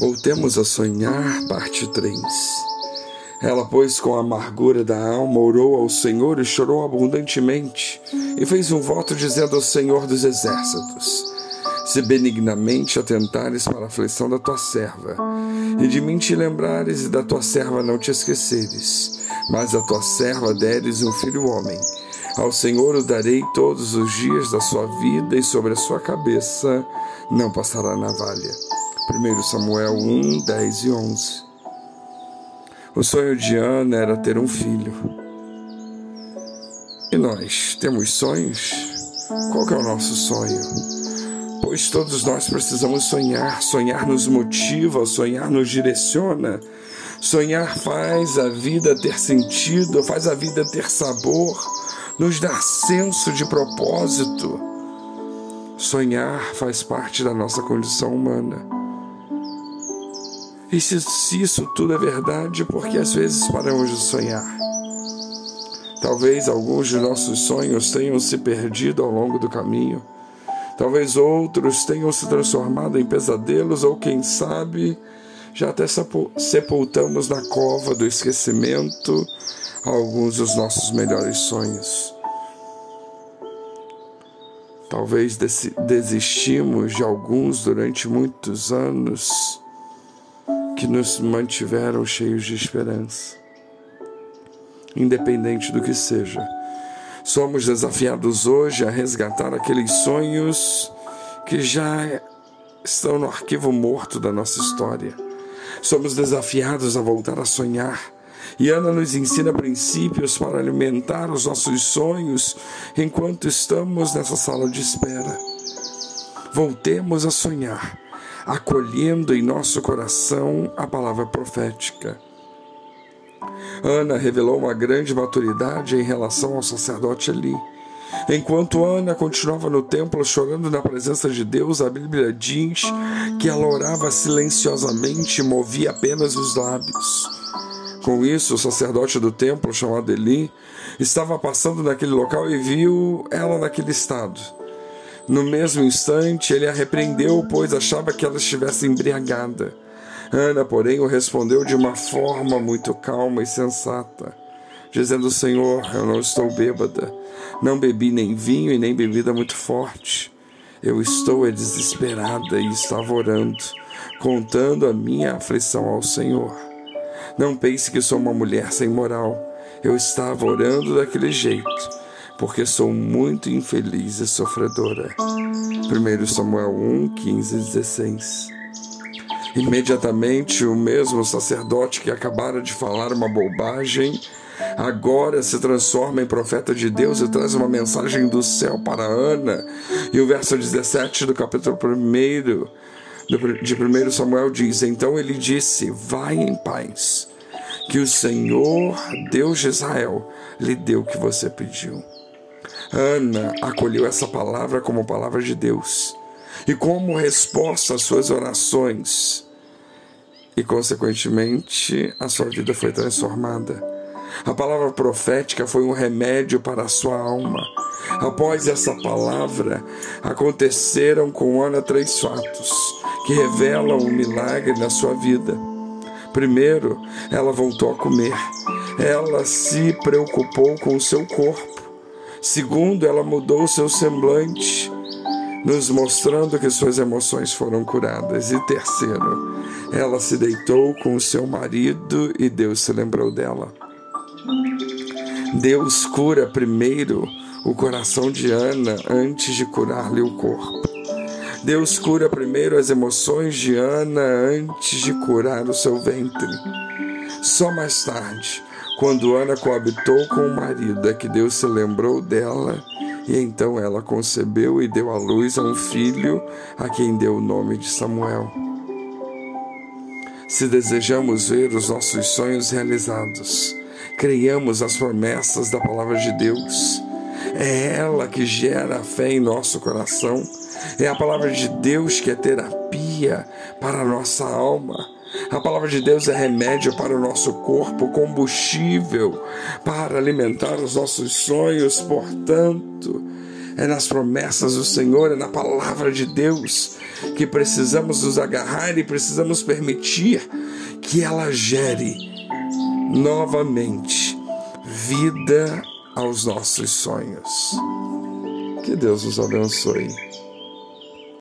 Voltemos a sonhar, parte 3. Ela, pois, com a amargura da alma, orou ao Senhor e chorou abundantemente, e fez um voto dizendo ao Senhor dos Exércitos: Se benignamente atentares para a aflição da tua serva, e de mim te lembrares e da tua serva não te esqueceres, mas a tua serva deres um filho homem, ao Senhor o darei todos os dias da sua vida, e sobre a sua cabeça não passará navalha. 1 Samuel 1, 10 e 11. O sonho de Ana era ter um filho. E nós temos sonhos? Qual é o nosso sonho? Pois todos nós precisamos sonhar. Sonhar nos motiva, sonhar nos direciona. Sonhar faz a vida ter sentido, faz a vida ter sabor, nos dá senso de propósito. Sonhar faz parte da nossa condição humana. E se, se isso tudo é verdade, porque às vezes paramos de sonhar? Talvez alguns de nossos sonhos tenham se perdido ao longo do caminho. Talvez outros tenham se transformado em pesadelos, ou quem sabe, já até sepultamos na cova do esquecimento alguns dos nossos melhores sonhos. Talvez desistimos de alguns durante muitos anos que nos mantiveram cheios de esperança. Independente do que seja, somos desafiados hoje a resgatar aqueles sonhos que já estão no arquivo morto da nossa história. Somos desafiados a voltar a sonhar. E Ana nos ensina princípios para alimentar os nossos sonhos enquanto estamos nessa sala de espera. Voltemos a sonhar acolhendo em nosso coração a palavra profética. Ana revelou uma grande maturidade em relação ao sacerdote Eli. Enquanto Ana continuava no templo chorando na presença de Deus, a Bíblia diz que ela orava silenciosamente e movia apenas os lábios. Com isso, o sacerdote do templo, chamado Eli, estava passando naquele local e viu ela naquele estado. No mesmo instante, ele a repreendeu, pois achava que ela estivesse embriagada. Ana, porém, o respondeu de uma forma muito calma e sensata, dizendo: Senhor, eu não estou bêbada, não bebi nem vinho e nem bebida muito forte. Eu estou é desesperada e estava orando, contando a minha aflição ao Senhor. Não pense que sou uma mulher sem moral. Eu estava orando daquele jeito porque sou muito infeliz e sofredora. 1 Samuel 1, 15 e 16. Imediatamente, o mesmo sacerdote que acabara de falar uma bobagem, agora se transforma em profeta de Deus e traz uma mensagem do céu para Ana. E o verso 17 do capítulo 1 de 1 Samuel diz: Então ele disse: Vai em paz, que o Senhor, Deus de Israel, lhe deu o que você pediu. Ana acolheu essa palavra como palavra de Deus e como resposta às suas orações, e consequentemente a sua vida foi transformada. A palavra profética foi um remédio para a sua alma. Após essa palavra, aconteceram com Ana três fatos que revelam um milagre na sua vida. Primeiro, ela voltou a comer. Ela se preocupou com o seu corpo. Segundo, ela mudou seu semblante, nos mostrando que suas emoções foram curadas. E terceiro, ela se deitou com o seu marido e Deus se lembrou dela. Deus cura primeiro o coração de Ana antes de curar-lhe o corpo. Deus cura primeiro as emoções de Ana antes de curar o seu ventre. Só mais tarde, quando Ana coabitou com o marido, é que Deus se lembrou dela e então ela concebeu e deu à luz a um filho a quem deu o nome de Samuel. Se desejamos ver os nossos sonhos realizados, creiamos as promessas da palavra de Deus. É ela que gera a fé em nosso coração. É a palavra de Deus que é terapia para a nossa alma a palavra de Deus é remédio para o nosso corpo, combustível para alimentar os nossos sonhos. Portanto, é nas promessas do Senhor, é na palavra de Deus que precisamos nos agarrar e precisamos permitir que ela gere novamente vida aos nossos sonhos. Que Deus nos abençoe.